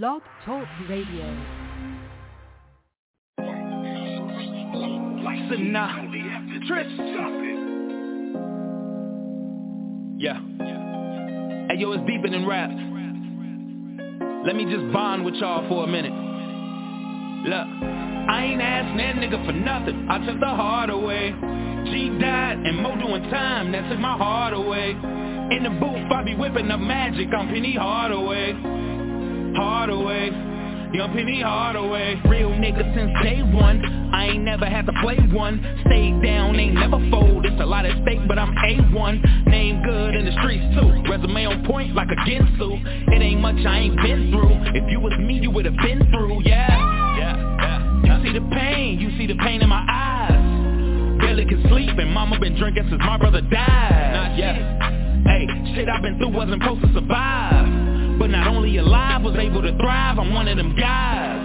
Blog Talk Radio. Listen up. Yeah. Hey, yo, it's deeper than rap. Let me just bond with y'all for a minute. Look, I ain't asking that nigga for nothing. I took the heart away. G died and Mo doing time. That took my heart away. In the booth, I be whipping up magic. I'm Penny Hardaway. Hardaway. Young Penny Hardaway, real nigga since day one. I ain't never had to play one. Stay down, ain't never fold. It's a lot at stake, but I'm A1. Name good in the streets too. Resume on point like a Ginsu. It ain't much I ain't been through. If you was me, you would've been through, yeah. Yeah, yeah. You see the pain, you see the pain in my eyes. Barely can sleep, and mama been drinking since my brother died. Not yet. Hey, shit I've been through wasn't supposed to survive. But not only alive, was able to thrive, I'm one of them guys.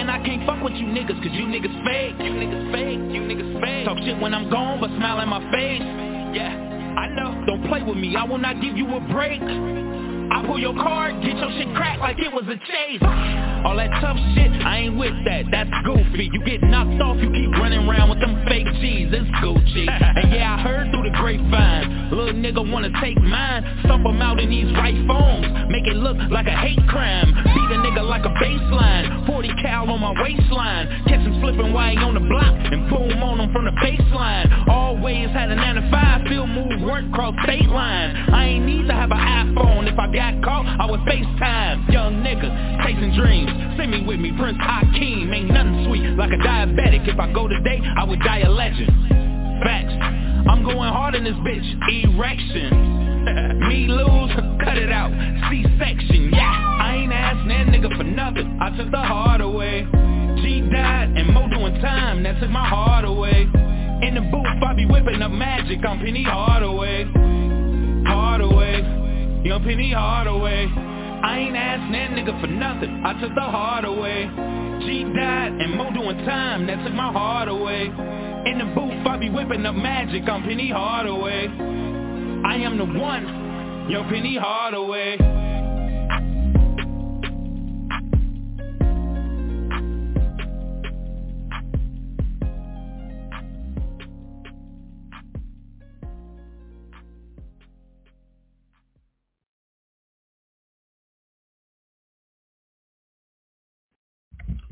And I can't fuck with you niggas, cause you niggas fake. You niggas fake, you niggas fake. Talk shit when I'm gone, but smile in my face. Yeah, I know. Don't play with me, I will not give you a break. I pull your card, get your shit cracked like it was a chase. All that tough shit, I ain't with that, that's goofy. You get knocked off, you keep running around with them fake G's, it's Gucci. And yeah, I heard through the grapevine, little nigga wanna take mine, stomp him out in these right phones, make it look like a hate crime. Beat a nigga like a baseline, 40 cal on my waistline, catch him flipping while he on the block, and boom on him from the baseline. Always had a 9 to 5, still move work cross state line. I ain't need to have an iPhone if I got caught, I was FaceTime. Young nigga, chasing dreams. Send me with me, Prince Hakeem. Ain't nothing sweet like a diabetic. If I go today, I would die a legend. Facts. I'm going hard in this bitch. Erection. me lose, cut it out. C-section, yeah. I ain't asking that nigga for nothing. I took the heart away. G died and Mo doing time. That took my heart away. In the booth, I be whipping up magic. I'm Penny Hardaway. Hardaway. Young Penny Hardaway. I ain't asking that nigga for nothing. I took the heart away. G died and Mo doing time. That took my heart away. In the booth, I be whipping up magic. I'm Penny Hardaway. I am the one. Young Penny Hardaway.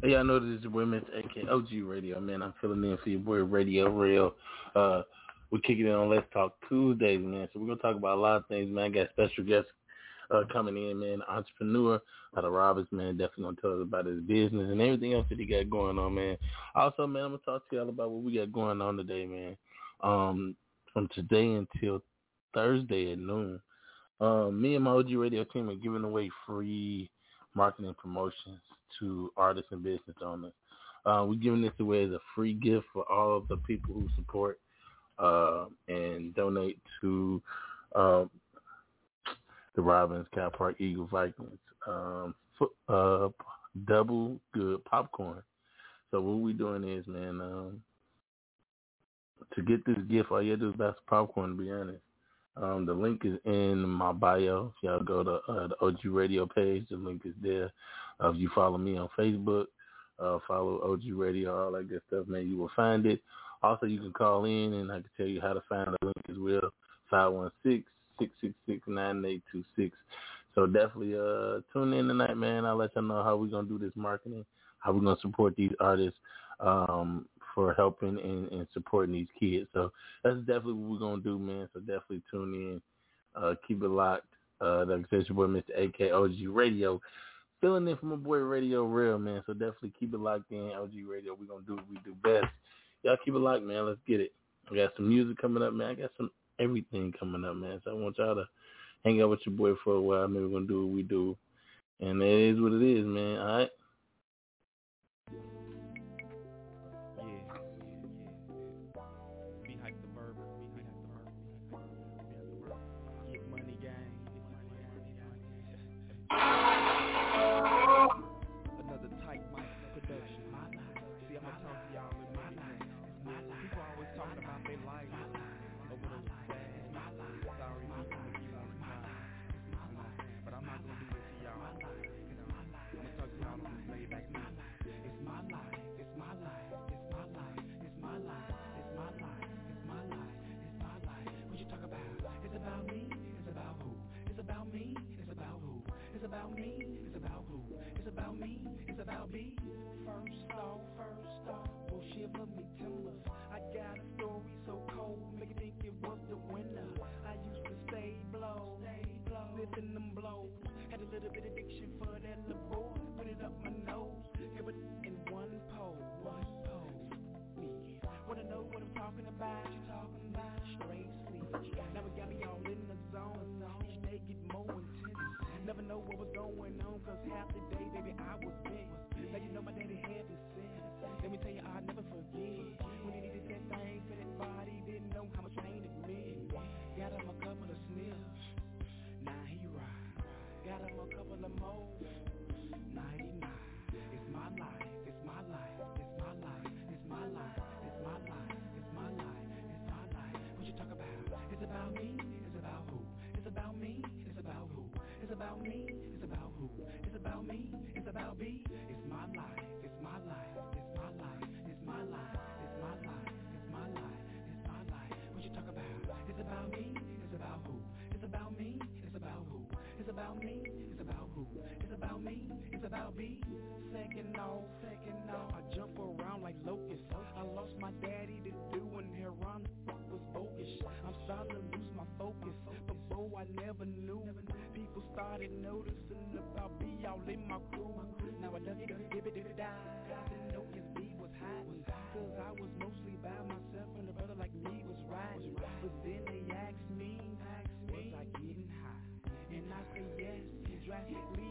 Hey, y'all know this is your boy Mr. AK OG Radio, man. I'm filling in for your boy RadioRell. Uh, we're kicking it on Let's Talk Tuesdays, man. So we're gonna talk about a lot of things, man. I got special guests uh, coming in, man. Entrepreneur out of Roberts, man. Definitely gonna tell us about his business and everything else that he got going on, man. Also, man, I'm gonna talk to y'all about what we got going on today, man. Um, from today until Thursday at noon. Um, me and my OG Radio team are giving away free marketing promotions to artists and business owners. Uh, we're giving this away as a free gift for all of the people who support uh, and donate to uh, the Robbins Cal Park Eagle Vikings um, uh, double good popcorn. So what we're doing is, man, um, to get this gift, all you have to do is buy some popcorn. To be honest, um, the link is in my bio. If y'all go to uh, the OG Radio page, the link is there. Uh, if you follow me on Facebook, uh, follow OG Radio, all that good stuff, man, you will find it. Also, you can call in, and I can tell you how to find the link as well, 516-666-9826. So definitely uh, tune in tonight, man. I'll let you know how we're going to do this marketing, how we're going to support these artists um, for helping and, and supporting these kids. So that's definitely what we're going to do, man. So definitely tune in. Uh, keep it locked. Uh, like I said, your boy, Mr. AKOG Radio filling in for my boy RadioRell, man. So definitely keep it locked in. OG Radio, we're gonna do what we do best. Y'all keep it locked, man. Let's get it. I got some music coming up, man. I got some everything coming up, man. So I want y'all to hang out with your boy for a while. Maybe we're gonna do what we do. And it is what it is, man. All right. Know what was going on, cause half the day, baby, I was bent. Now you know my daddy had heaven sent. Let me tell you, I'll never forget. When he needed that thing for that body, didn't know how much pain it meant. Got him a couple of sniffs, now he ride. Got him a couple of more, me, it's about me. Second off, second off, I jump around like locusts. I lost my daddy to doing hair on was bogus. I'm starting to lose my focus. Before I never knew. People started noticing about me all in my crew. Now I done it, did it, it, die. Didn't know his beat was hot. Cause I was mostly by myself and a brother like me was right. But then they asked me, was I getting high? And I said yes, drastically,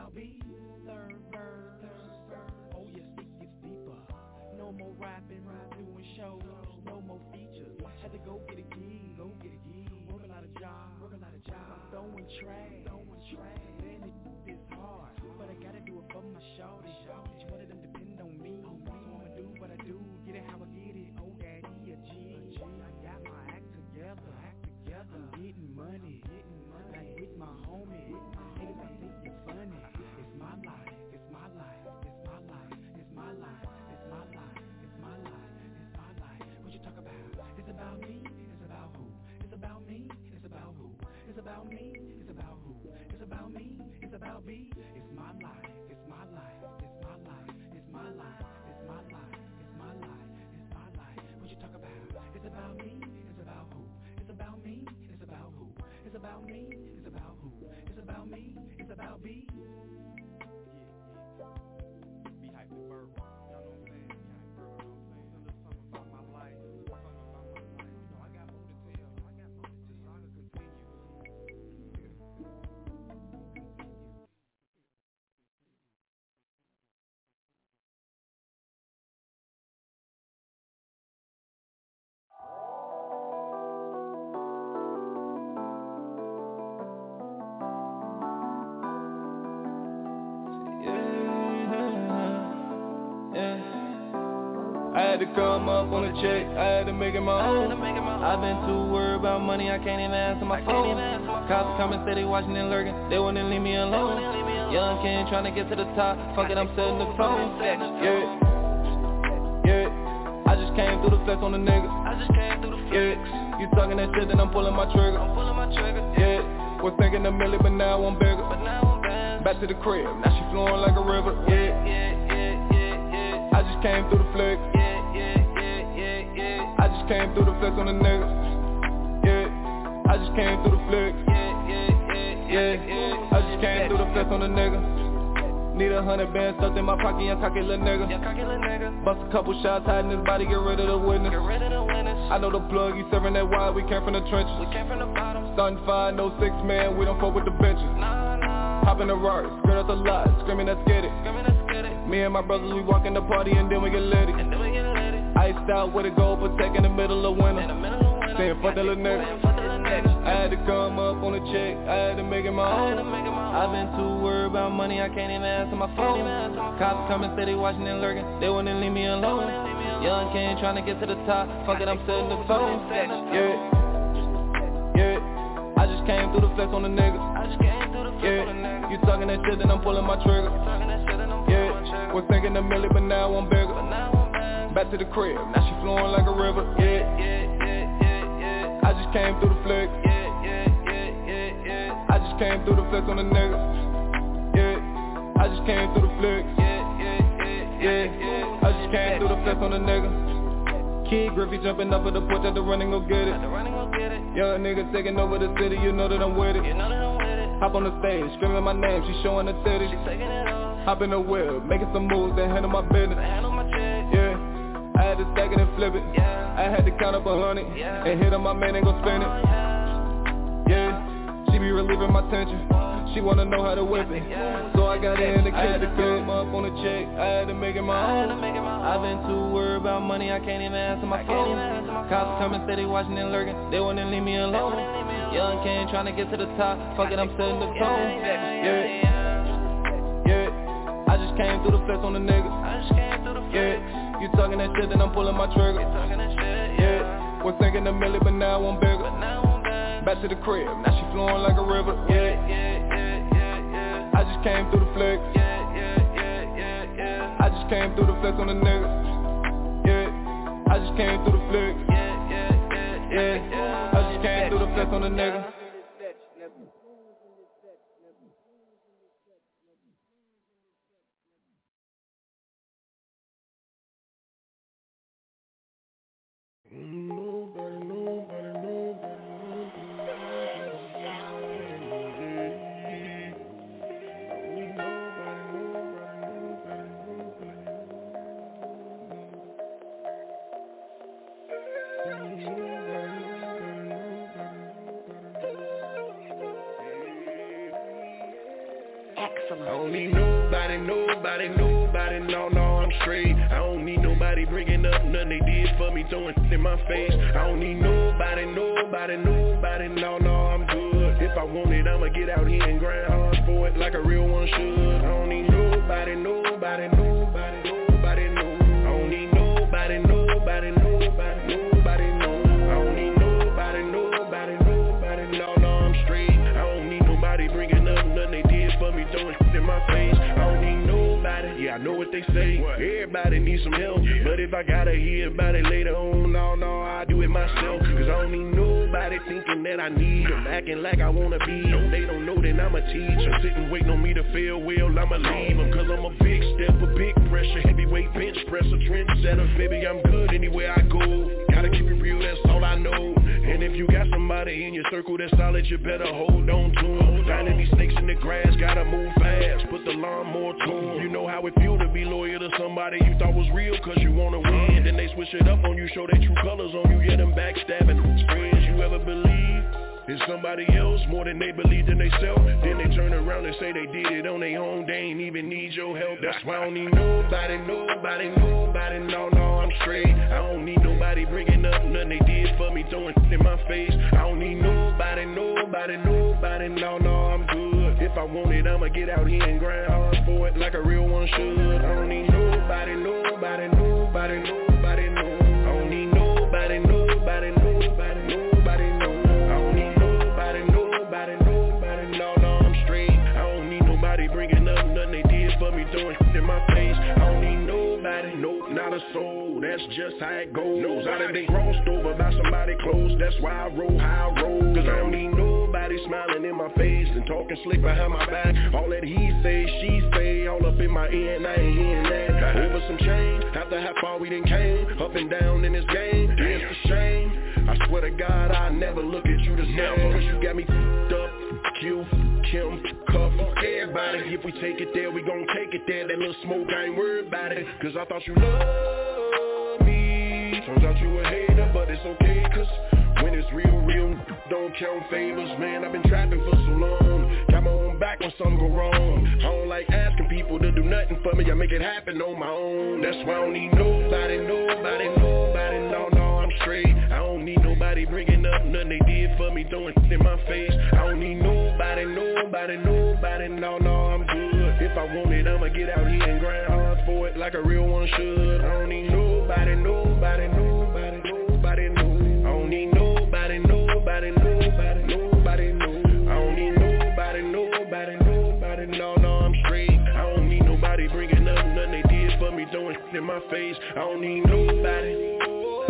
about me. Third verse, oh yes, it gets deeper. No more rapping, doing shows, no more features. Had to go get a gig, go get a gig. Work a lot of jobs, work a lot of jobs. Throwing trash, throwing trash. Man, it is hard, but I gotta do it for my shorty. Had to come up on a check, I had to make it my own. I've been too worried about money, I can't even answer my phone. Cops come and say they watching and lurking, they wouldn't leave me alone. Young King trying to get to the top, fuck it, I'm setting the tone. Yeah, yeah. I just came through the flex on the nigga. Yeah, you talking that shit, then I'm pulling my trigger. Yeah, was thinking a million, but now I'm bigger. Back to the crib, now she flowing like a river. Yeah, yeah, yeah, Yeah, I just came through the flex. I just came through the flex on the nigga. Yeah, I just came through the flex. Yeah, I just came through the flex on the nigga. Need a hundred bands stuffed in my pocket, young cocky little nigga. Bust a couple shots, hiding his body, get rid of the witness. I know the plug, he serving that wide, we came from the trenches. Starting five, no six man, we don't fuck with the benches. Hop in the Rari, skirt out the lot, screaming let's get it. Me and my brothers, we walk in the party and then we get litty. Iced out with a gold protect in the middle of winter. Saying fuck that little nigga. I had to come up on a check, I had to make it my own. I've been too worried about money, I can't even answer my phone. Cops coming, say they watching and lurking, they wouldn't leave me alone. Young King trying to get to the top, fuck it, I'm setting the tone. Yeah, yeah. I just came through the flex on the niggas. Yeah, you talking that shit, then I'm pulling my trigger. Yeah, was thinking a million, but now I'm bigger. Back to the crib, now she flowing like a river. Yeah, yeah, yeah, yeah, yeah. I just came through the flex. Yeah yeah yeah yeah yeah i just came through the flex on the niggas. Yeah, I just came through the flex. Yeah, yeah, yeah, yeah, yeah. I just came through the flex on the nigga. Kid Griffey jumping up at the porch at the running, go get it. Young nigga taking over the city, you know that I'm with it. Hop on the stage, screaming my name, she showing the titties. Hop in the wheel, making some moves, then handle my business. I had to stack it and flip it. I had to count up a hundred and hit on my man and go spend it. Yeah, she be relieving my tension. She wanna know how to whip it. So I got it in the kid to come up on the check. I had to make it my own. I've been too worried about money. I can't even answer my phone. Cops coming steady watching and lurking. They wouldn't leave me alone. Young King trying to get to the top. Fuck it I'm setting the tone. Yeah Yeah I just came through the flex on the niggas. Yeah You talking that shit then I'm pulling my trigger Yeah Was thinking a million but now I'm bigger now i'm Back to the crib, now she flowing like a river. Yeah, yeah, yeah, yeah, yeah. I just came through the flex. Yeah, yeah, yeah, yeah, yeah. I just came through the flex on the niggas. Yeah, I just came through the flex. Yeah, yeah, yeah, yeah, yeah. I just came through the flex on the nigga. Excellent. Need nobody, nobody, nobody, no, no, I'm straight. I don't need nobody bringing up nothing they did for me, throwing in my face. I don't need nobody, nobody, nobody, no, no, I'm good. If I want it, I'ma get out here and grind hard for it like a real one should. I don't need nobody, nobody, nobody, nobody, no. I don't need nobody, nobody, nobody, nobody, no. I don't need nobody, nobody, nobody, no, no, I'm straight. I don't need nobody bringing up nothing they did for me, throwing in my face. What they say. Everybody needs some help, but if I gotta hear about it later on, no, no, I do it myself. Cause I don't need nobody thinking that I need them, acting like I wanna be them. They don't know that I'm a teacher, sitting waiting on me to fail well, I'ma leave them. Cause I'm a big step, a big pressure, heavyweight bench presser, trendsetter. Baby, I'm good anywhere I go. Gotta keep it real, that's all I know. And if you got somebody in your circle that's solid, you better hold on to them. Finding these snakes in the grass, gotta move fast, put the lawnmower somebody you thought was real cause you wanna win. Then they switch it up on you, show their true colors on you, yeah, them backstabbing friends you ever believe. It's somebody else more than they believe in themselves. Then they turn around and say they did it on their own. They ain't even need your help. That's why I don't need nobody, nobody, nobody. No, no, I'm straight. I don't need nobody bringing up nothing they did for me, throwing in my face. I don't need nobody, nobody, nobody. No, no, I'm good. If I want it, I'ma get out here and grind hard for it like a real one should. I don't need nobody, nobody, nobody, nobody, no. I don't need nobody, nobody, nobody, nobody, no. I don't need nobody, nobody, nobody, no, no, I'm straight. I don't need nobody bringing up nothing they did for me, in my face. I don't need nobody, not a soul. That's just how it goes. I done been crossed over by somebody close. That's why I roll how I roll. Cause I don't need nobody smiling in my face and talking slick behind my back. All that he say, she say, all up in my ear and I ain't hearing that. Over some change, after how far we done came, up and down in this game, it's a shame. I swear to God, I never look at you the same. Cause you got me f***ed up, Q, Kim, Cuff, everybody. If we take it there, we gon' take it there. That little smoke, I ain't worried about it. Cause I thought you loved me. Turns out you a hater, but it's okay, cause it's real, real. Don't count favors, man, I've been trapping for so long. Got my own back when something go wrong. I don't like asking people to do nothing for me I make it happen on my own. That's why I don't need nobody, nobody, nobody. No, no, I'm straight. I don't need nobody bringing up nothing they did for me Throwing in my face. I don't need nobody, nobody, nobody. No, no, I'm good. If I want it, I'ma get out here and grind hard for it Like a real one should. I don't need nobody, nobody, nobody, nobody, no. I don't need nobody, nobody, nobody, nobody, no I don't need nobody, nobody, nobody, no, no, I'm straight. I don't need nobody bringing up nothing they did for me Throwing in my face. I don't need nobody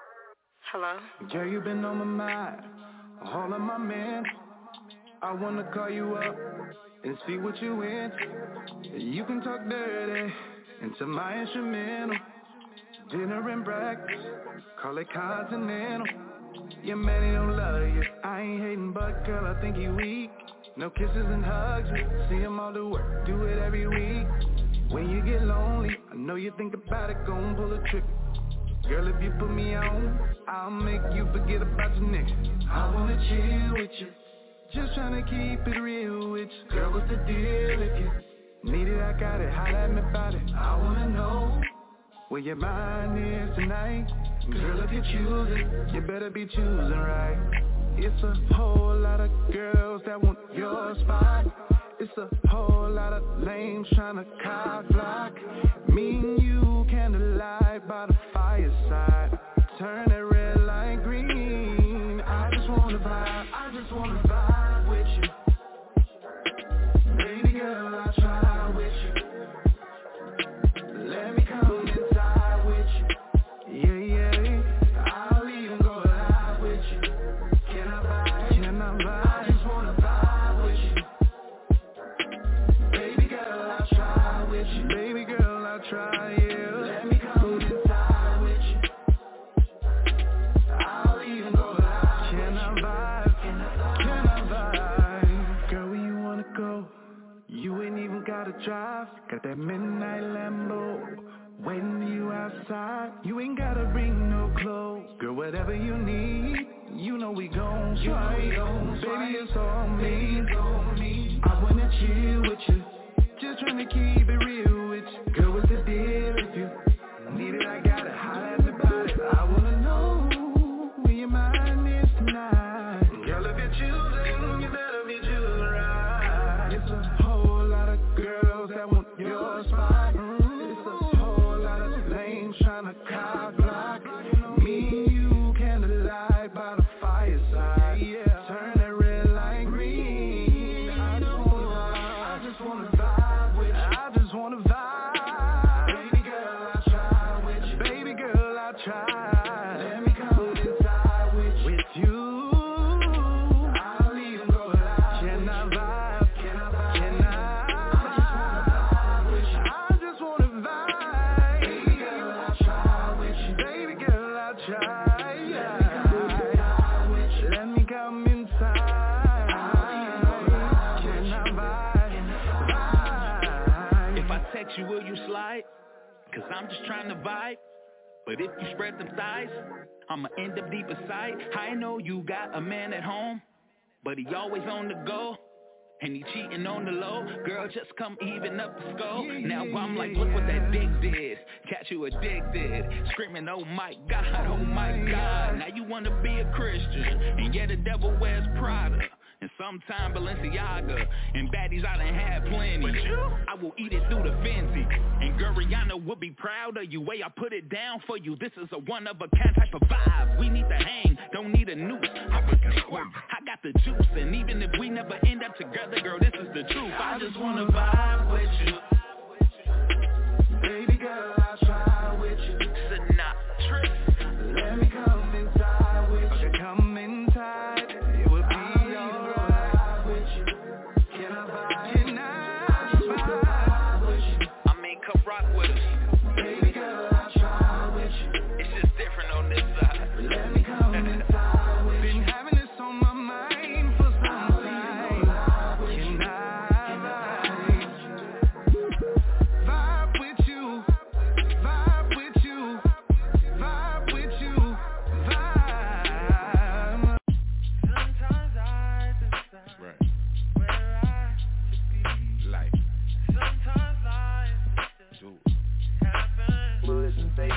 Hello? Girl, you been on my mind, all of my men. I wanna call you up and see what you into. You can talk dirty into my instrumental. Dinner and breakfast, call it continental. Your man, he don't love you. I ain't hating, but girl, I think he weak. No kisses and hugs, see him all the work, do it every week. When you get lonely, I know you think about it, gon' pull a trick. Girl, if you put me on, I'll make you forget about your nigga. I wanna chill with you. Just tryna keep it real with you. Girl, what's the deal if you need it? I got it. Holla at me about it. I wanna know where your mind is tonight. Girl, if you choose it, you better be choosing right. It's a whole lot of girls that want your spot. It's a whole lot of lames trying to cock block. Me and you candlelight by the fireside. Turn that red wanna vibe. I just wanna vibe even I'm just trying to vibe. But if you spread them thighs, I'ma end up deep inside. I know you got a man at home, but he always on the go. And he cheating on the low, girl just come even up the skull Now I'm like, look what that dick did. Catch you addicted. Screaming, oh my God, oh my oh God. Now you wanna be a Christian And yeah, the devil wears Prada and sometime Balenciaga. And baddies I done had plenty. But you? I will eat it through the fancy And girl Rihanna would be proud of you. Way I put it down for you. This is a one-of-a-kind type of vibe. We need to hang, don't need a noose. I got the juice. And even if we never end up together Girl, this is the truth. I just wanna vibe with you. Baby girl,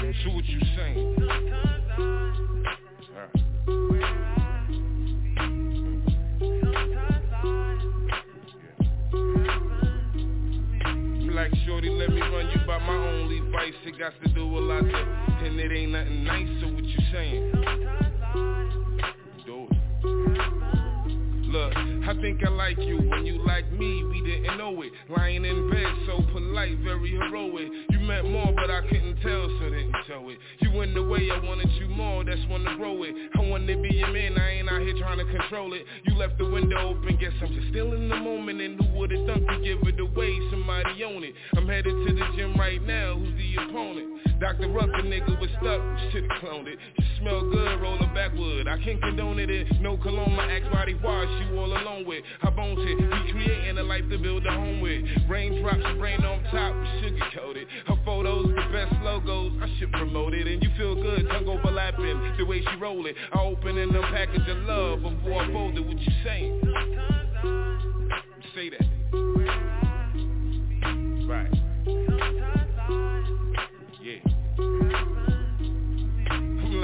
Do what you saying. Like, shorty, let me run you by my only vice. It got to do a lot to, and it ain't nothing nice. So what you saying? Do it. Look, I think I like you when you like me. We didn't know it. Lying in bed, so polite, very heroic. You meant more, but I couldn't tell, so didn't show it. You in the way, I wanted you more. That's when to grow it. I wanted to be your man. I ain't out here trying to control it. You left the window open. Guess I'm just still in the moment. And who would've thunk to give it away? Somebody own it. I'm headed to the gym right now. Who's the opponent? Dr. Ruck, the nigga was stuck. Should've cloned it. You smell good, rolling backwood. I can't condone it. it. No cologne, my ex body wash you all alone with. I bones it. We creating a life to build a home with. Raindrops, rain on top, sugar coated. Her photos, the best logos. I should promote it. And you feel good, tongue overlapping. The way she roll it. I open and unpackage of love before I fold it. What you saying? Say that.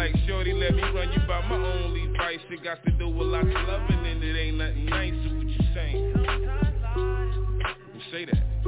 Like, shorty, let me run you by my only vice. It got to do with lot of loving and it ain't nothing nice. So what you saying? You say that.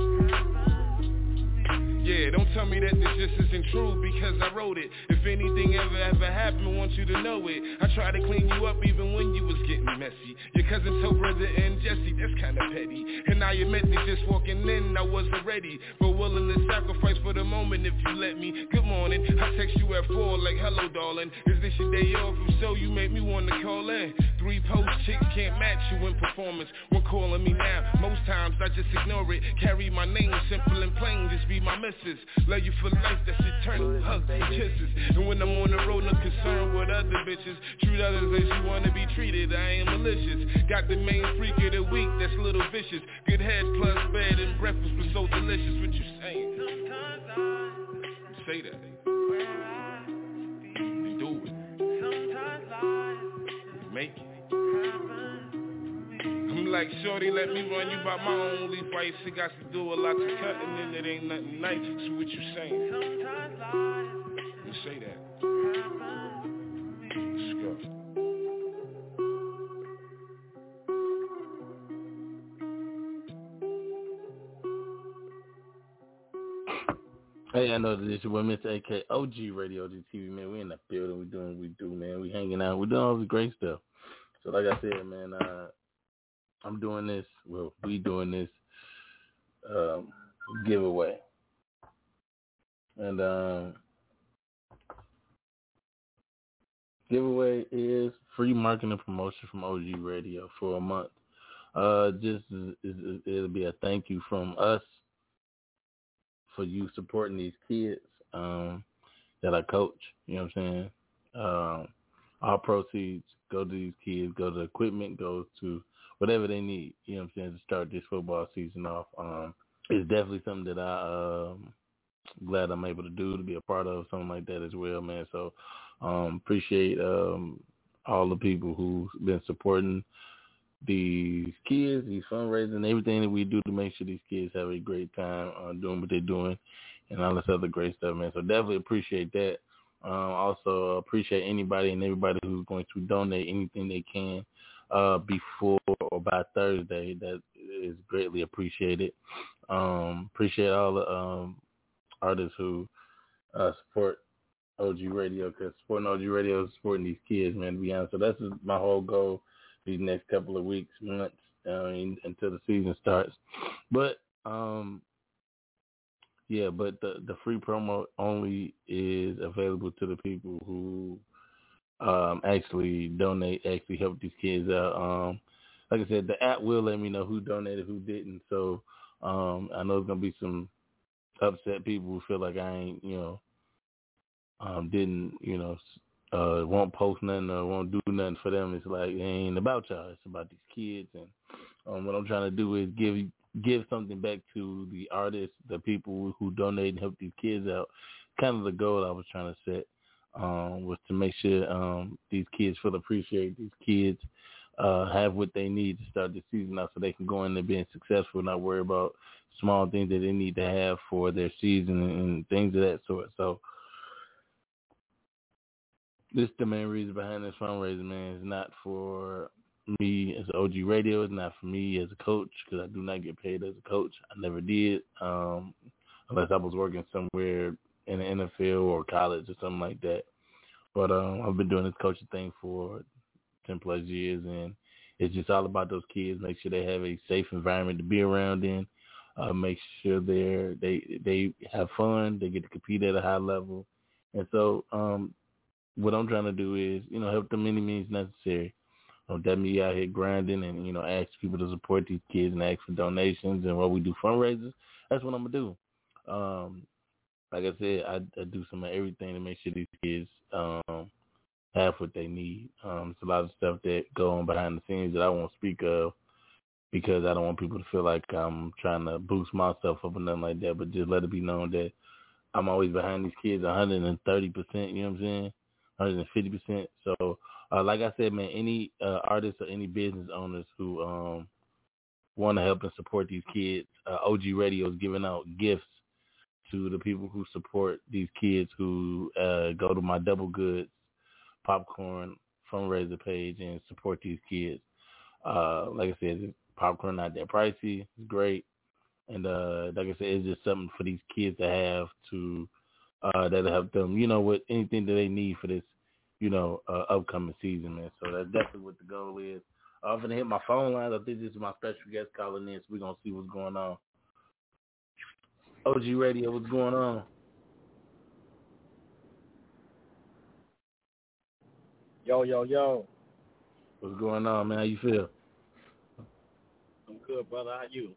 Yeah, don't tell me that this just isn't true because I wrote it. If anything ever ever happened, want you to know it. I tried to clean you up even when you was getting messy. Your cousin told brother and Jesse, that's kinda petty. And I admit that just walking in, I wasn't ready. But willing to sacrifice for the moment if you let me. Good morning, I text you at four like hello darling. Is this your day off? If so, you make me wanna call in. Three post chicks can't match you in performance. One calling me now, most times I just ignore it. Carry my name simple and plain, just be my missus. Love you for life, that's eternal. Hugs and kisses. And when I'm on the road, no concern with other bitches. Treat others as you wanna be treated. I ain't malicious. Got the main freak of the week, that's little vicious. Good head plus bed and breakfast was so delicious. What you saying? Say that. And do it. Make it. I'm like, shorty, let me run you by my only vice. It got to do a lot to cutting and it ain't nothing nice. So what you saying? You say that. Let's go. Hey, I know this your boy Mr. AK OG Radio TV, man. We in the building. We doing what we do, man. We hanging out. We doing all this great stuff. So like I said, man, uh, I'm doing this. Well, we doing this um, giveaway, and um, giveaway is free marketing promotion from OG Radio for a month. Uh, just it'll be a thank you from us for you supporting these kids um, that I coach. You know what I'm saying? Um, all proceeds go to these kids, go to equipment, goes to whatever they need. You know what I'm saying to start this football season off. Um, it's definitely something that I um, glad I'm able to do to be a part of something like that as well, man. So um, appreciate um, all the people who've been supporting these kids, these fundraising, everything that we do to make sure these kids have a great time uh, doing what they're doing, and all this other great stuff, man. So definitely appreciate that. Um, also appreciate anybody and everybody who's going to donate anything they can uh, before or by Thursday. That is greatly appreciated. Um, appreciate all the um, artists who uh, support OG Radio because supporting OG Radio is supporting these kids, man. To be honest, so that's my whole goal these next couple of weeks, months, uh, until the season starts. But um, yeah, but the the free promo only is available to the people who um actually donate, actually help these kids out. Um, like I said, the app will let me know who donated, who didn't. So um, I know there's gonna be some upset people who feel like I ain't, you know, um, didn't, you know, uh, won't post nothing or won't do nothing for them. It's like it ain't about y'all. It's about these kids, and um, what I'm trying to do is give give something back to the artists, the people who donate and help these kids out. Kind of the goal I was trying to set um, was to make sure um, these kids feel appreciated. These kids uh, have what they need to start the season out, so they can go in there being successful, and not worry about small things that they need to have for their season and things of that sort. So this is the main reason behind this fundraiser, man. It's not for me as OG Radio. It's not for me as a coach because I do not get paid as a coach. I never did, um, unless I was working somewhere in the NFL or college or something like that. But um, I've been doing this coaching thing for ten plus years, and it's just all about those kids. Make sure they have a safe environment to be around in. Uh, make sure they're they they have fun. They get to compete at a high level, and so um, what I'm trying to do is you know help them any means necessary. Don't me out here grinding and you know ask people to support these kids and ask for donations and what we do fundraisers. That's what I'm gonna do. Um, like I said, I, I do some of everything to make sure these kids um, have what they need. Um, it's a lot of stuff that go on behind the scenes that I won't speak of because I don't want people to feel like I'm trying to boost myself up or nothing like that. But just let it be known that I'm always behind these kids 130 percent. You know what I'm saying? 150 percent. So, uh, like I said, man, any uh, artists or any business owners who um, want to help and support these kids, uh, OG Radio is giving out gifts to the people who support these kids who uh, go to my Double Goods popcorn fundraiser page and support these kids. Uh, like I said, popcorn not that pricey. It's great. And uh, like I said, it's just something for these kids to have to uh, that'll help them, you know, with anything that they need for this, you know, uh, upcoming season, man. So that's definitely what the goal is. I'm gonna hit my phone lines. I think this is my special guest calling in, so we're gonna see what's going on. OG Radio, what's going on? Yo, yo, yo. What's going on, man? How you feel? I'm good, brother. How you?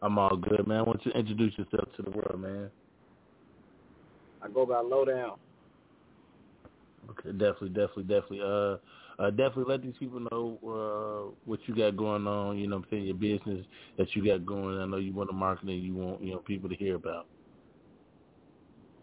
I'm all good, man. I want you to introduce yourself to the world, man. I go by Lowdown. Okay, definitely, definitely, definitely. Uh, uh, definitely let these people know uh, what you got going on. You know, I'm saying your business that you got going. I know you want to market and you want you know people to hear about.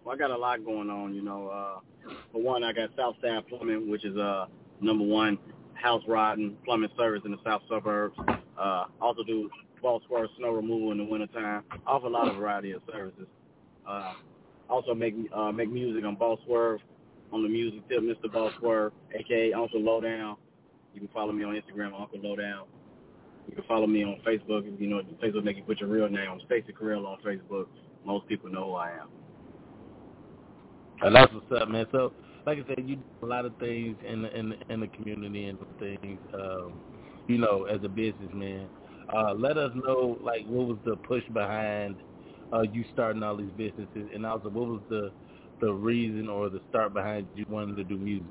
Well, I got a lot going on. You know, uh, for one, I got Southside Plumbing, which is uh number one house rodding plumbing service in the south suburbs. Uh, also do Ball Swerve snow removal in the wintertime. Offer a lot of variety of services. Uh, also make uh, make music on Ball Swerve on the music tip, Mr. Ball Swerve, aka Uncle Lowdown. You can follow me on Instagram, Uncle Lowdown. You can follow me on Facebook. You know, Facebook make you put your real name. I'm Stacy Carell on Facebook. Most people know who I am. And that's what's up, man. So, like I said, you do a lot of things in the in the, in the community and things. Um, you know, as a businessman, uh, let us know like what was the push behind uh, you starting all these businesses, and also what was the the reason or the start behind you wanting to do music?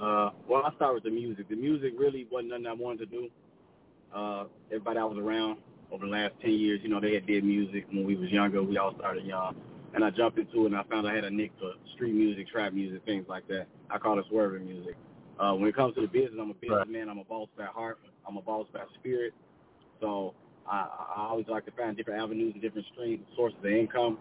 Uh, well, I'll start with the music. The music really wasn't nothing I wanted to do. Uh, everybody I was around over the last 10 years, you know, they had did music when we was younger. We all started young. And I jumped into it and I found I had a nick for street music, trap music, things like that. I call it swerving music. Uh, when it comes to the business, I'm a businessman. I'm a boss by heart. I'm a boss by spirit. So I, I always like to find different avenues and different streams, sources of income.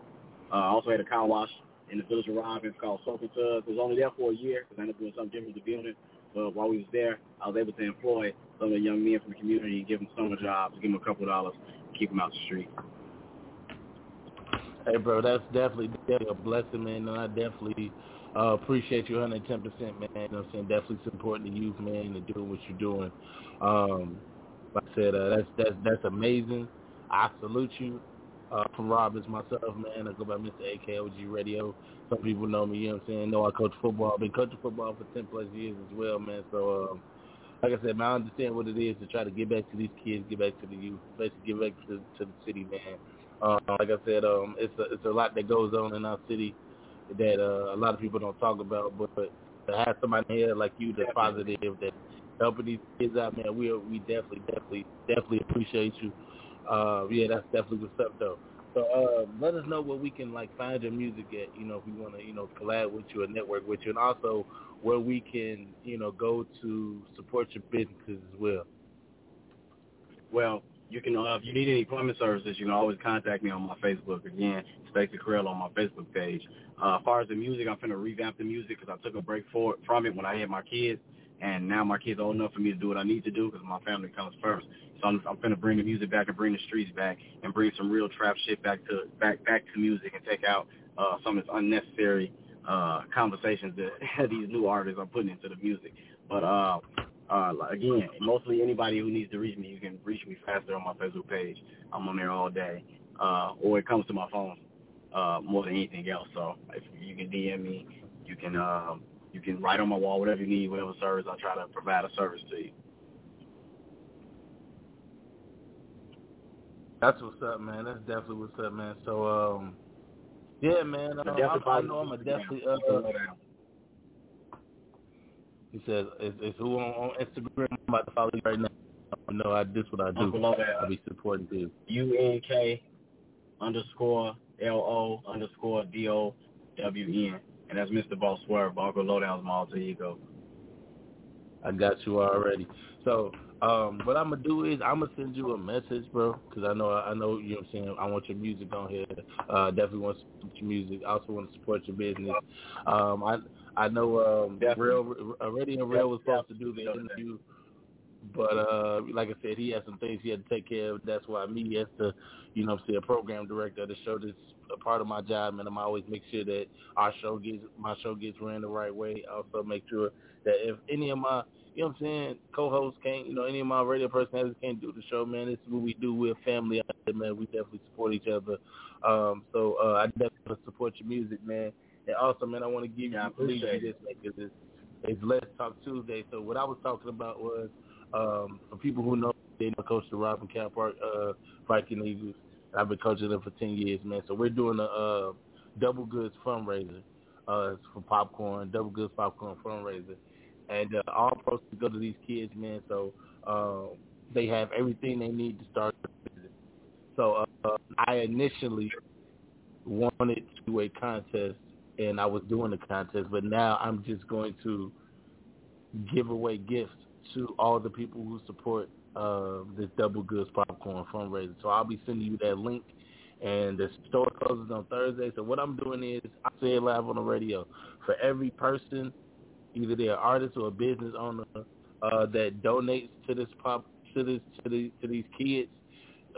Uh, I also had a car wash in the village of Robbins called Soap and Tubs. It was only there for a year because I ended up doing something different with the building. But while we was there, I was able to employ some of the young men from the community and give them summer jobs, give them a couple of dollars, keep them out the street. Hey, bro, that's definitely, definitely a blessing, man, and I definitely uh, appreciate you 110%, man. You know what I'm saying? Definitely supporting the youth, man, and doing what you're doing. Um, like I said, uh, that's that's that's amazing. I salute you. Uh, from Robbins myself, man. I go by Mr. AKOG Radio. Some people know me, you know what I'm saying? Know I coach football. I've been coaching football for 10 plus years as well, man. So, um, like I said, man, I understand what it is to try to get back to these kids, get back to the youth, basically get back to, to the city, man. Uh, like I said, um, it's a, it's a lot that goes on in our city that uh, a lot of people don't talk about, but, but to have somebody here like you that's positive, that helping these kids out, man, we we definitely, definitely, definitely appreciate you. Uh, yeah, that's definitely what's up, though. So uh, let us know where we can like find your music at. You know, if we want to, you know, collab with you or network with you, and also where we can, you know, go to support your businesses as well. Well, you can, uh, if you need any plumbing services, you can always contact me on my Facebook. Again, Stacey Carell on my Facebook page. Uh, as far as the music, I'm finna revamp the music because I took a break for, from it when I had my kids, and now my kids are old enough for me to do what I need to do because my family comes first. So I'm, I'm finna bring the music back and bring the streets back and bring some real trap shit back to back back to music and take out uh, some of this unnecessary uh, conversations that these new artists are putting into the music. But uh, uh, again, mostly anybody who needs to reach me, you can reach me faster on my Facebook page. I'm on there all day, uh, or it comes to my phone uh, more than anything else. So if you can DM me, you can uh, you can write on my wall, whatever you need, whatever service. I try to provide a service to you. That's what's up, man. That's definitely what's up, man. So, um, yeah, man. Uh, I, I know I'm a definitely. Uh, he says, "Is, is who on, on Instagram? I'm about to follow you right now. No, I this what I do. I be supporting people. U N K underscore L O underscore D O W N, and that's Mr. Ball Swerve. Uncle Lowdown's my alter ego. I got you already. So um, what I'm gonna do is I'm gonna send you a message, bro, because I know I know you know what I'm saying. I want your music on here. Uh, definitely want to support your music. I also want to support your business. Um, I I know um, Rell already and Rell was supposed to do the interview, but uh, like I said, he had some things he had to take care of. That's why me as the you know what I'm saying program director of the show, this a part of my job, man. I'm always make sure that our show gets my show gets ran the right way. Also make sure that if any of my you know what I'm saying, co-hosts can't, you know, any of my radio personalities can't do the show, man. This is what we do. We're family out there, man. We definitely support each other. Um, so uh, I definitely support your music, man. And also, man, I want to give yeah, you, please this, man, because it's, it's Let's Talk Tuesday. So what I was talking about was, um, for people who know, they know Coach the Robin Cal Park uh, Viking Eagles. I've been coaching them for 10 years, man. So we're doing a uh, double goods fundraiser uh, for popcorn, double goods popcorn fundraiser and uh, all proceeds go to these kids, man. So uh, they have everything they need to start. So uh, I initially wanted to do a contest, and I was doing the contest, but now I'm just going to give away gifts to all the people who support uh, this Double Goods Popcorn fundraiser. So I'll be sending you that link. And the store closes on Thursday. So what I'm doing is I say it live on the radio. For every person either they're an artist or a business owner uh, that donates to this pop to this to the to these kids.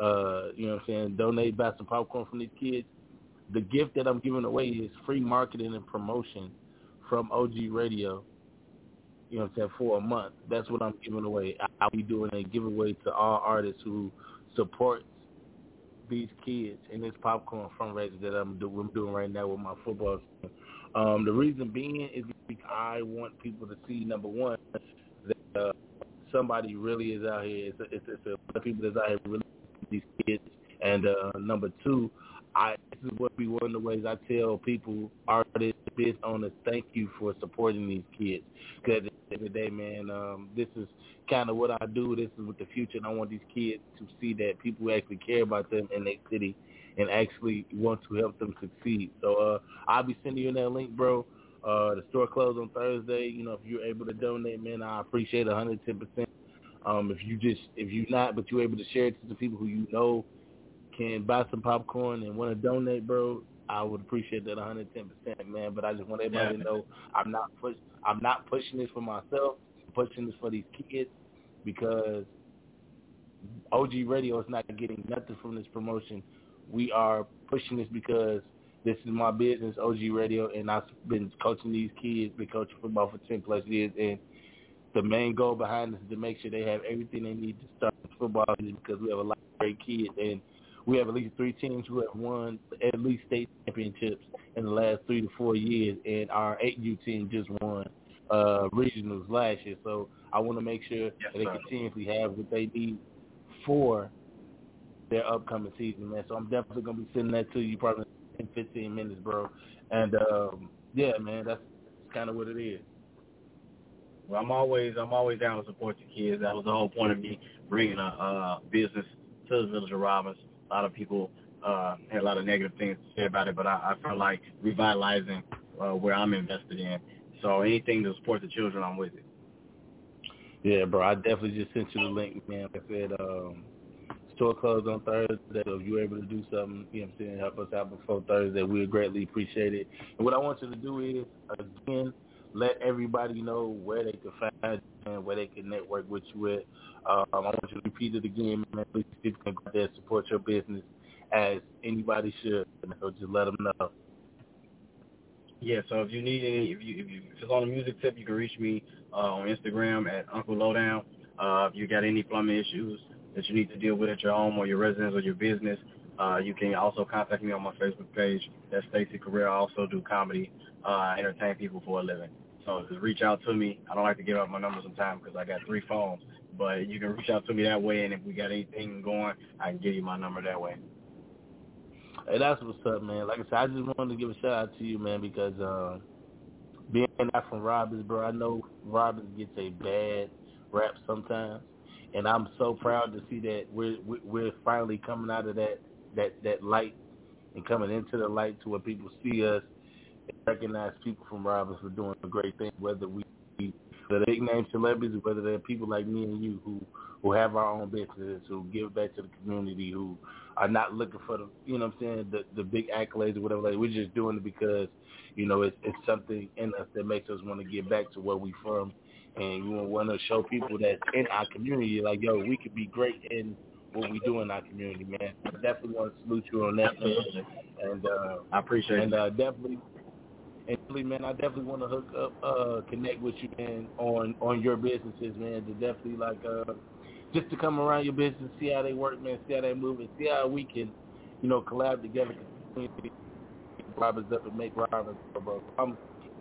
Uh, you know what I'm saying? Donate buy some popcorn from these kids. The gift that I'm giving away is free marketing and promotion from OG Radio. You know what I'm saying? For a month. That's what I'm giving away. I'll be doing a giveaway to all artists who support these kids and this popcorn fundraiser that I'm, I'm doing right now with my football team. Um, the reason being is because I want people to see number one that uh, somebody really is out here. It's a, it's, it's a lot of people that's out here really these kids. And uh, number two, I this is what be one of the ways I tell people, artists, business owners, thank you for supporting these kids. Because the day, man, um, this is kind of what I do. This is with the future, and I want these kids to see that people actually care about them in their city and actually want to help them succeed. So uh, I'll be sending you that link, bro. Uh, the store closed on Thursday. You know, if you're able to donate, man, I appreciate 110 percent. Um, if you just if you're not, but you're able to share it to the people who you know can buy some popcorn and want to donate, bro, I would appreciate that 110 percent, man. But I just want everybody yeah. to know I'm not push I'm not pushing this for myself. I'm pushing this for these kids because OG Radio is not getting nothing from this promotion. We are pushing this because this is my business, OG Radio, and I've been coaching these kids, been coaching football for 10 plus years, and the main goal behind this is to make sure they have everything they need to start football because we have a lot of great kids, and we have at least three teams who have won at least state championships in the last three to four years, and our 8U team just won uh, regionals last year. So I want to make sure yes, that they continuously have what they need for their upcoming season, man. So I'm definitely gonna be sending that to you probably in 15 minutes, bro. And um, yeah, man, that's kind of what it is. Well, I'm always I'm always down to support the kids. That was the whole point of me bringing a uh, business to the village of Robbins. A lot of people uh, had a lot of negative things to say about it, but I, I felt like revitalizing uh, where I'm invested in. So anything to support the children, I'm with it. Yeah, bro. I definitely just sent you the link, man. Like I said, um, store closed on Thursday. So if you're able to do something, you know what I'm saying, help us out before Thursday, we'd greatly appreciate it. And what I want you to do is, again, let everybody know where they can find you and where they can network with you with. Um, I want you to repeat it again, man. Please people can go there support your business as anybody should. So just let them know. Yeah, so if you need any, if you if, you, if it's on a music tip, you can reach me uh, on Instagram at Uncle Lowdown. Uh, if you got any plumbing issues that you need to deal with at your home or your residence or your business, uh, you can also contact me on my Facebook page. That's Stacy Career. I also do comedy, uh, entertain people for a living. So just reach out to me. I don't like to give out my number sometimes because I got three phones, but you can reach out to me that way. And if we got anything going, I can give you my number that way. Hey, that's what's up, man. Like I said, I just wanted to give a shout out to you, man, because uh, being not from Robbins, bro, I know Robbins gets a bad rap sometimes, and I'm so proud to see that we're we're finally coming out of that that that light and coming into the light to where people see us and recognize people from Robbins for doing a great thing, whether we the big name celebrities, whether they're people like me and you who who have our own businesses, who give back to the community, who are not looking for the, you know what I'm saying, the, the big accolades or whatever. Like, we're just doing it because, you know, it's, it's something in us that makes us want to get back to where we from. And we want to show people that in our community, like, yo, we could be great in what we do in our community, man. I definitely want to salute you on that, man. And uh, I appreciate and, it. uh, definitely, and definitely, man, I definitely want to hook up, uh, connect with you, man, on on your businesses, man. To definitely like, uh, just to come around your business, see how they work, man, see how they move, and see how we can, you know, collab together, Robbins up and make Robbins, bro. I'm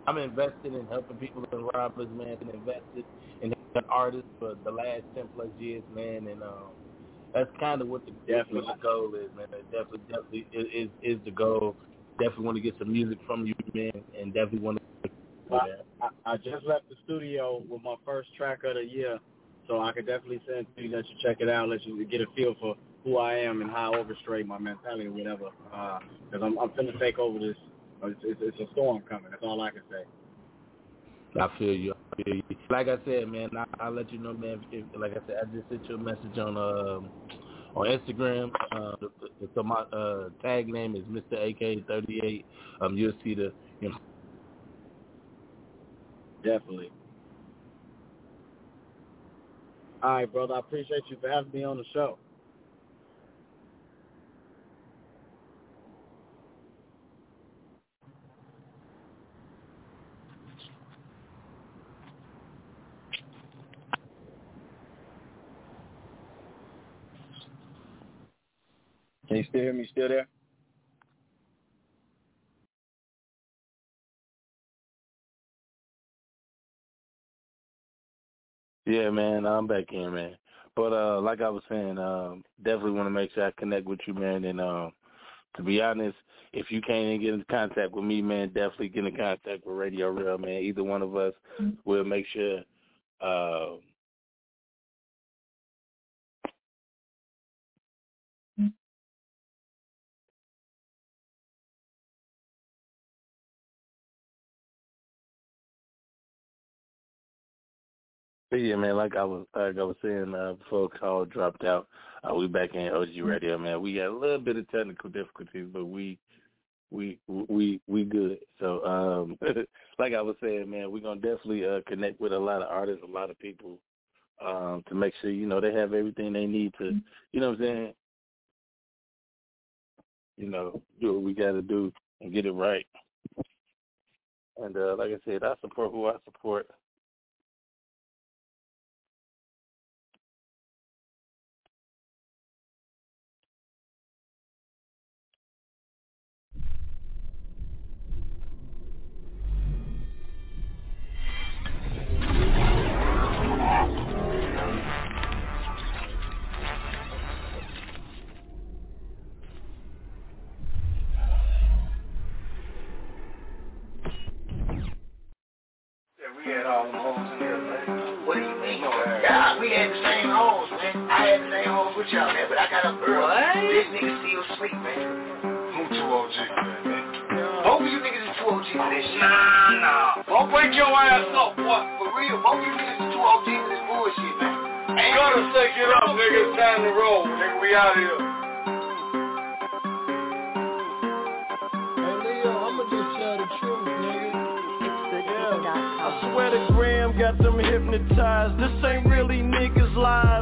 I'm invested in helping people in Robbins, man, and invested in helping artists for the last ten plus years, man, and um, that's kind of what the, definitely. what the goal is, man. It definitely, definitely is, is the goal. Definitely want to get some music from you, man, and definitely want to. Well, I, I just left the studio with my first track of the year, so I could definitely send to you, let you check it out, let you get a feel for who I am and how I orchestrate my mentality or whatever. Because I'm, I'm finna take over this. It's, it's, it's a storm coming. That's all I can say. I feel you. I feel you. Like I said, man, I, I'll let you know, man. If, like I said, I just sent you a message on um, on Instagram. Uh, so my uh, tag name is Mr. AK38. Um, you'll see the. You know, Definitely. All right, brother. I appreciate you for having me on the show. Can you still hear me? Still there? Yeah, man, I'm back in, man. But uh, like I was saying, um, definitely want to make sure I connect with you, man. And um, to be honest, if you can't get in contact with me, man, definitely get in contact with RadioRell, man. Either one of us will make sure. But yeah, man, like I was like I was saying uh, before call dropped out, uh, we back in OG Radio, man. We had a little bit of technical difficulties, but we we we we good. So um like I was saying, man, we're gonna definitely uh connect with a lot of artists, a lot of people, um, to make sure, you know, they have everything they need to you know what I'm saying? You know, do what we gotta do and get it right. And uh like I said, I support who I support. Nah, nah. Don't break your ass up, what? For real, both of you niggas is too OG for this bullshit, man. Ain't Gotta say, get up, nigga. It's time to roll, nigga. We out here. Hey Leo, I'ma just tell the truth, nigga. Expertpeople.com. I swear the gram got them hypnotized. This ain't really niggas live.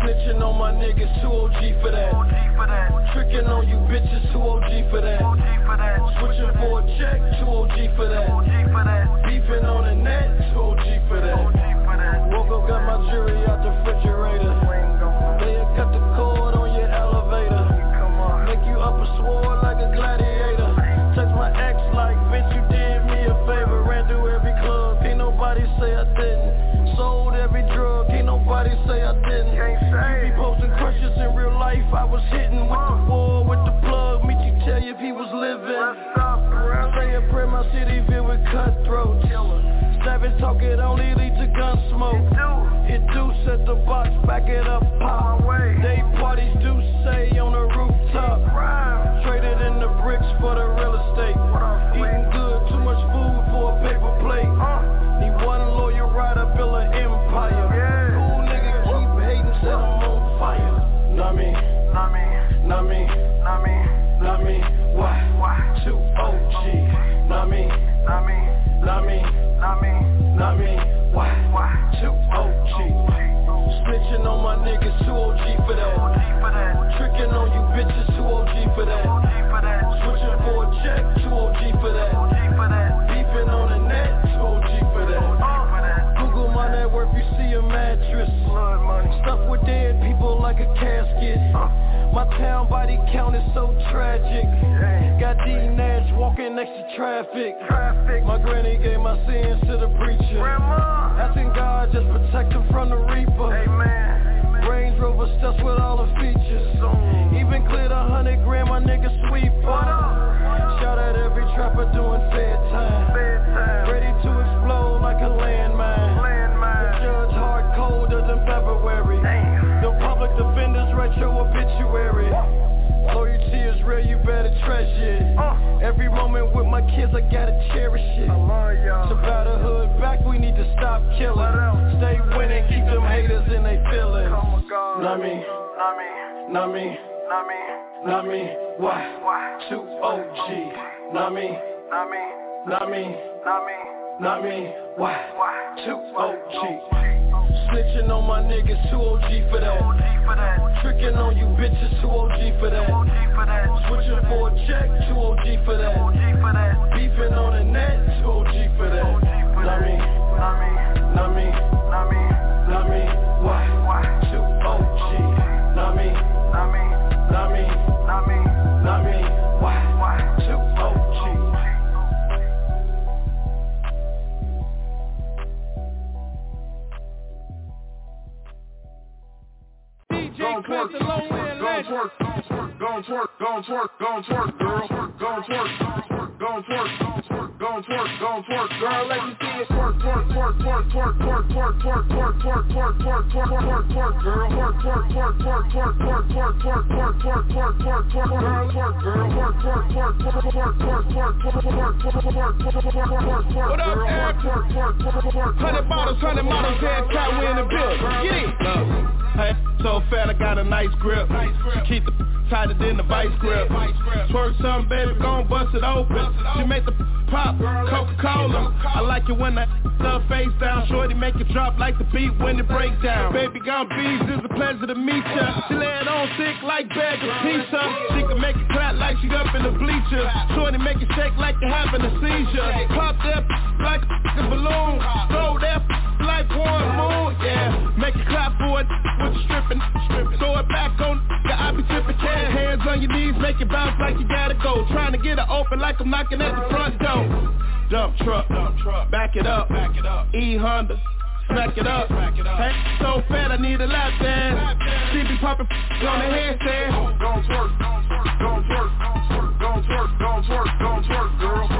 Snitching on my niggas, too OG for that. Tricking on you bitches, too OG for that. Switching for a check, too OG for that. Beefing on the net, too OG for that. Woke up, got my jury out the refrigerator. In real life, I was hitting with the war, with the plug. Meet you, tell you if he was living. Say a prayer, my city filled with cutthroats. Savage talk, it only lead to gun smoke. It do set the box, back it up, pop. Day parties do say on the not me, not me, not me, not me. Why? Why? Two OG. Me, not me, not me, not me, not me. Why? Why? Two OG. On my niggas, too OG for that. Tricking on you bitches, too OG for that. Switching for a check, too OG for that. Beefing on the net, too OG for that. Google my net worth, you see a mattress. Stuff with dead people like a casket. My town body count is so tragic. Got D Nash walking next to traffic. My granny gave my sins to the preacher. Asking God just protect him from the reaper. Range Rover stuff with all the features. Even cleared a hundred grand, my nigga sweeper. Shout out every trapper doing fair time. Ready The public defenders write your obituary. Loyalty is real, you better treasure it. Every moment with my kids, I gotta cherish it. It's about a hood back, we need to stop killing. Stay winning, keep them haters in they feelings. Not me, not me, not me. Why? Two OG. Not me, not me, not me. Why? Two OG. Snitching on my niggas, too OG for that. Tricking on you bitches, too OG for that. Switching for a check, too OG for that. Beefing on the net, too OG for that. Not me, not me, not me. Why? Two OG. Gon' twerk, gon' twerk, girl, gon' twerk, gon' twerk, gon' twerk, gon' twerk, twerk, girl, let me see it twerk, twerk, twerk, twerk, twerk, twerk, twerk, twerk, twerk, twerk, twerk, twerk, twerk, twerk, twerk, girl. Twerk, twerk, twerk, twerk, twerk, twerk, twerk, twerk, twerk, twerk, twerk, twerk, twerk, girl. Twerk, girl. Twerk, twerk, twerk, twerk, twerk, twerk, twerk, twerk, twerk, twerk, twerk, twerk, twerk, What up, girl. Eric? Twerk, twerk, twerk, twerk, Hundred twerk, bottles, twerk, hundred models, twerk, head twerk, count, we in the twerk, building. twerk, Get it. Got a nice grip. She keep the tighter than the vice grip. Twerk something, baby, gon' bust it open. She make the pop, Coca-Cola. I like it when I love face down. Shorty make it drop like the beat when it break down. Baby gone bees, it's a pleasure to meet ya. She lay it on thick like bag of pizza. She can make it clap like she up in the bleachers. Shorty make it shake like you having a seizure. Pop that like a balloon. Throw that like one moon, yeah. Make it clap for it with the stripping. Throw it back on, I be tipping cash. Hands on your knees, make it bounce like you gotta go. Trying to get it open like I'm knocking at the front door. Dump truck, back it up, E Honda. Smack it up, hey, so fat I need a lap dance. She be popping on the headstand. Don't twerk, don't twerk, don't twerk, don't twerk, don't twerk, girl. Don't twerk,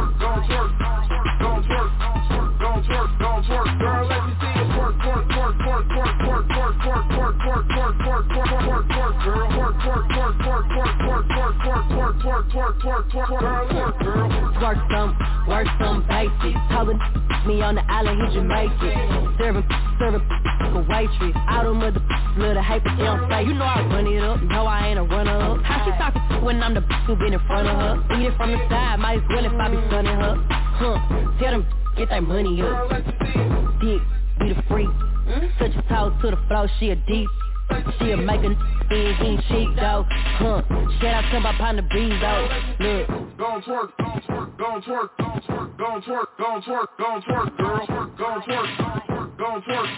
twerk, twerk, twerk, twerk, twerk, twerk, girl. Twerk, girl. Twerk some, work some basic. Told me on the island, he Jamaican. Serving, serving a waitress. All them other little haters, they don't say. You know I run it up, no I ain't a runner up. How she talking when I'm the who been in front of her? Eat it from the side, might as well if I be stunning her. Huh, tell them, get that money up. Dick, be the freak. Touch your toes to the floor, she a deep. Make a n- he ain't cheap though. Huh, shout out to my partner B though. Look. Don't twerk, don't twerk, don't twerk, don't twerk, don't twerk, don't twerk, don't twerk, girl. Don't twerk, don't twerk, don't twerk,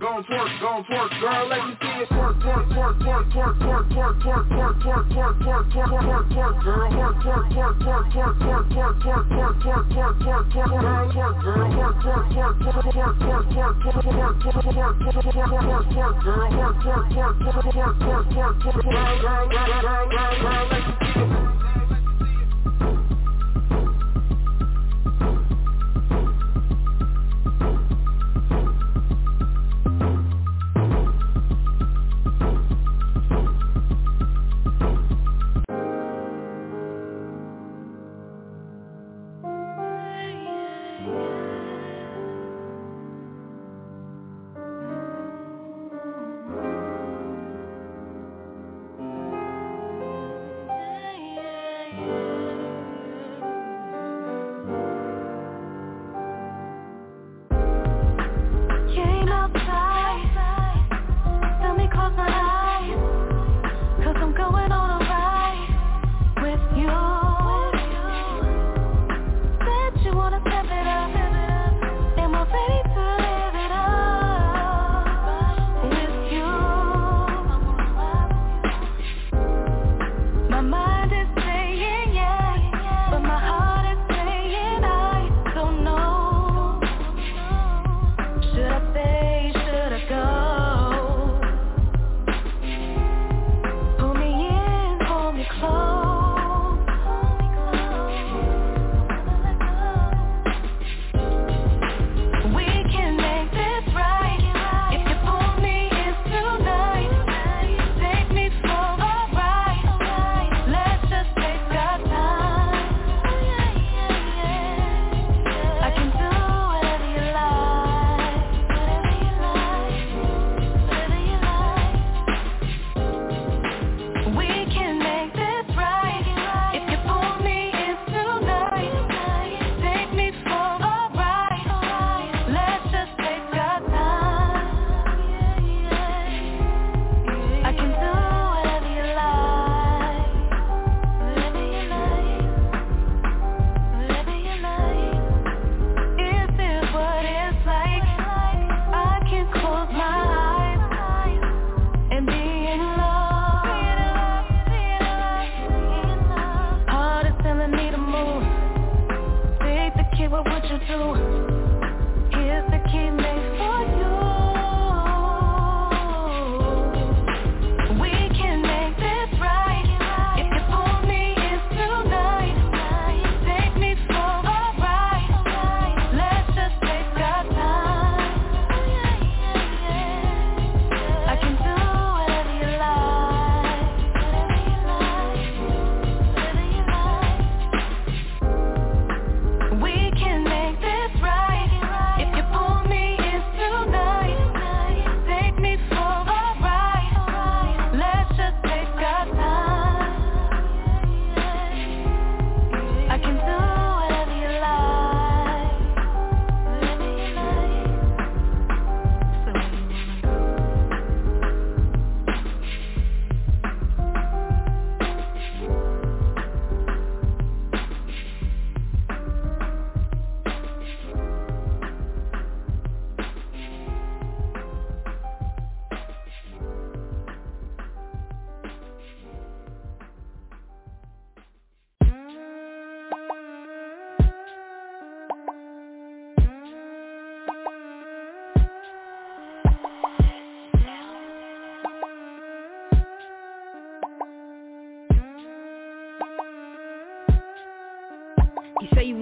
don't twerk, don't twerk, girl. Let me see you twerk, twerk, twerk, twerk, twerk, twerk, twerk, twerk, twerk, twerk, twerk, twerk, twerk, twerk, twerk, girl. Twerk, twerk, twerk, twerk, twerk, twerk, twerk, twerk, twerk, twerk, twerk, twerk, twerk, girl. Twerk, girl. Twerk, twerk, twerk, twerk, twerk, twerk, twerk, twerk, twerk, twerk, twerk, twerk, twerk, girl. Twerk, twerk, twerk, twerk, twerk, twerk, twerk, twerk, girl, girl, girl, girl, girl. Let me see you.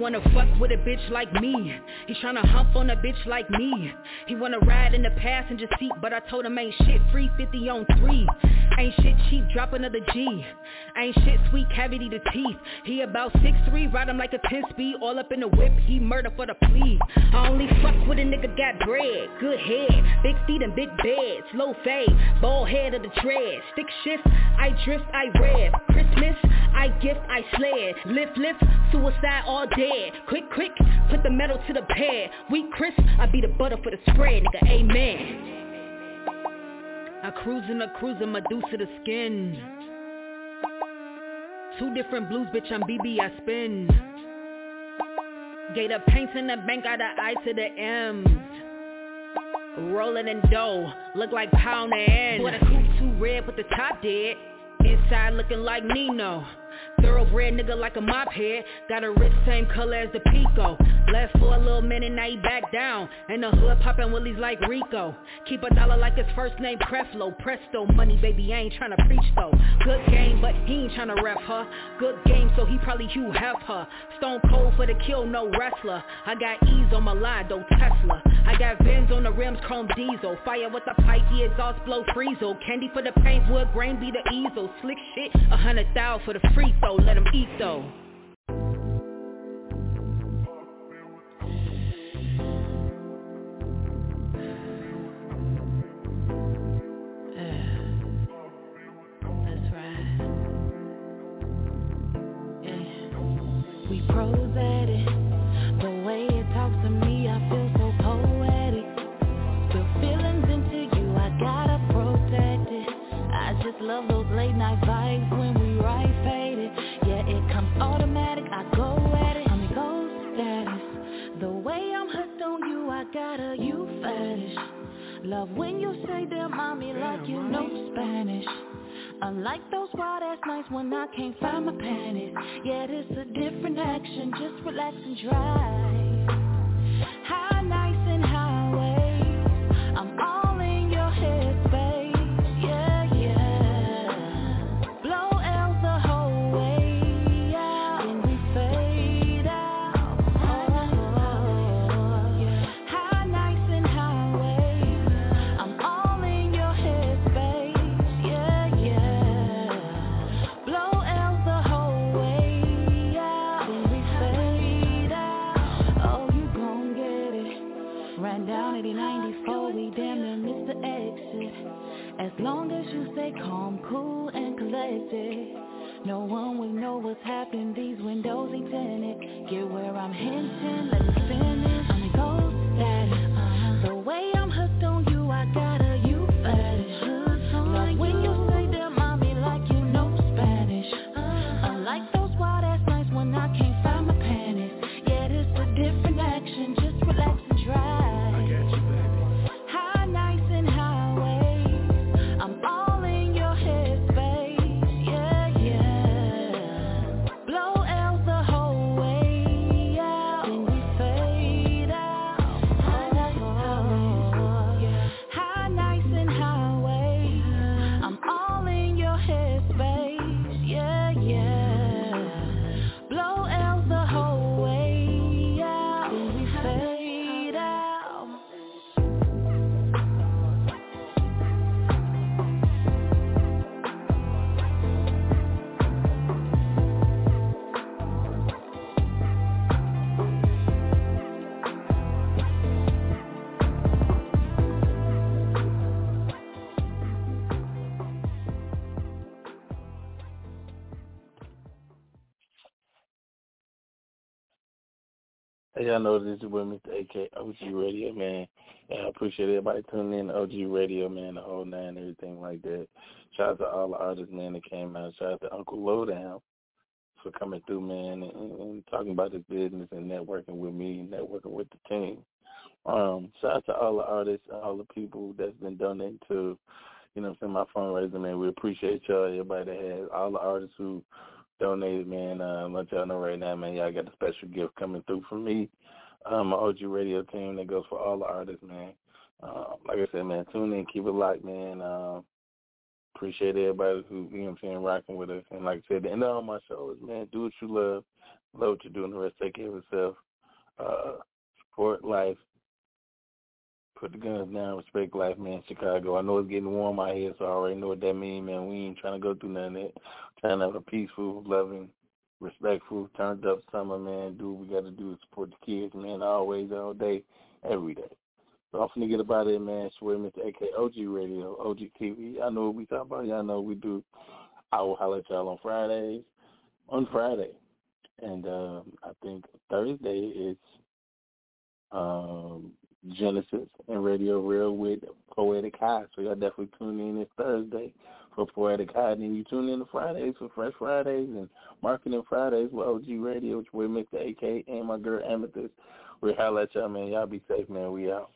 Wanna fuck with a bitch like me. He tryna hump on a bitch like me. He wanna ride in the passenger seat, but I told him ain't shit free 50 on 3. Ain't shit cheap, drop another G. Ain't shit sweet, cavity to teeth. He about 6'3", ride him like a 10 speed, all up in the whip. He murder for the plea. I only fuck with a nigga got bread, good head, big feet and big beds, low fade, bald head of the dread. Stick shift, I drift, I rev. Christmas, I gift, I sled. Lift, lift, suicide all dead. Quick, quick, put the metal to the pad. We crisp, I be the butter for the spread, nigga, amen. I cruise I a cruiser, Medusa the skin. Two different blues, bitch, I'm BB, I spin. Gator paints in the bank, got the I to the M's. Rolling in dough, look like pound and Boy, coupe too red, but the top dead. Inside looking like Nino. Thoroughbred nigga like a mop head. Got a wrist same color as the Pico. Left for a little minute, now he back down. And the hood poppin' willies like Rico. Keep a dollar like his first name Creflo. Presto, money baby, I ain't tryna preach though. Good game, but he ain't tryna ref her. Good game, so he probably Hugh her. Stone cold for the kill, no wrestler. I got ease on my line, though Tesla. I got Vins on the rims, chrome diesel. Fire with the pipe, the exhaust blow freezel. Candy for the paint, wood grain be the easel. Slick shit, a hundred thou for the free throw. Let him eat though. That's right. We pros at it. The Love. When you say damn mommy like you know Spanish. Unlike those wild ass nights when I can't find my panties. Yeah, it's a different action, just relax and drive Hey, y'all know this is with Mr. AK OG Radio, man. Yeah, I appreciate everybody tuning in OG Radio, man, the whole nine, everything like that. Shout out to all the artists, man, that came out. Shout out to Uncle Lowdown for coming through, man, and, and talking about his business and networking with me, networking with the team. Um, shout out to all the artists, all the people that's been donating to, you know my fundraiser, man. We appreciate y'all, everybody that has, all the artists who donated, man. Uh, let y'all know right now, man, y'all got a special gift coming through from me. Um, my OG radio team that goes for all the artists, man. Uh, like I said, man, tune in, keep it locked, man. Uh, appreciate everybody who, you know what I'm saying, rocking with us. And like I said, the end of all my shows, man, do what you love, Love what you're doing. The rest take care of yourself. Uh, support life. Put the guns down. Respect life, man. Chicago. I know it's getting warm out here, so I already know what that means, man. We ain't trying to go through none of that. Trying to have a peaceful, loving, respectful, turned up summer, man. Do what we got to do to support the kids, man. Always, all day, every day. So I'm finna get about it, man. Swear Mr. AK OG Radio, OG TV. I know what we talk about. Y'all know we do. I will holler at y'all on Fridays. On Friday. And um, I think Thursday is um, Genesis and RadioRell with Poetic High. So y'all definitely tune in this Thursday for Poetic High. And then you tune in to Fridays for Fresh Fridays and Marketing Fridays with OG Radio, which we Mr. AK and my girl Amethyst. We holler at y'all, man. Y'all be safe, man. We out.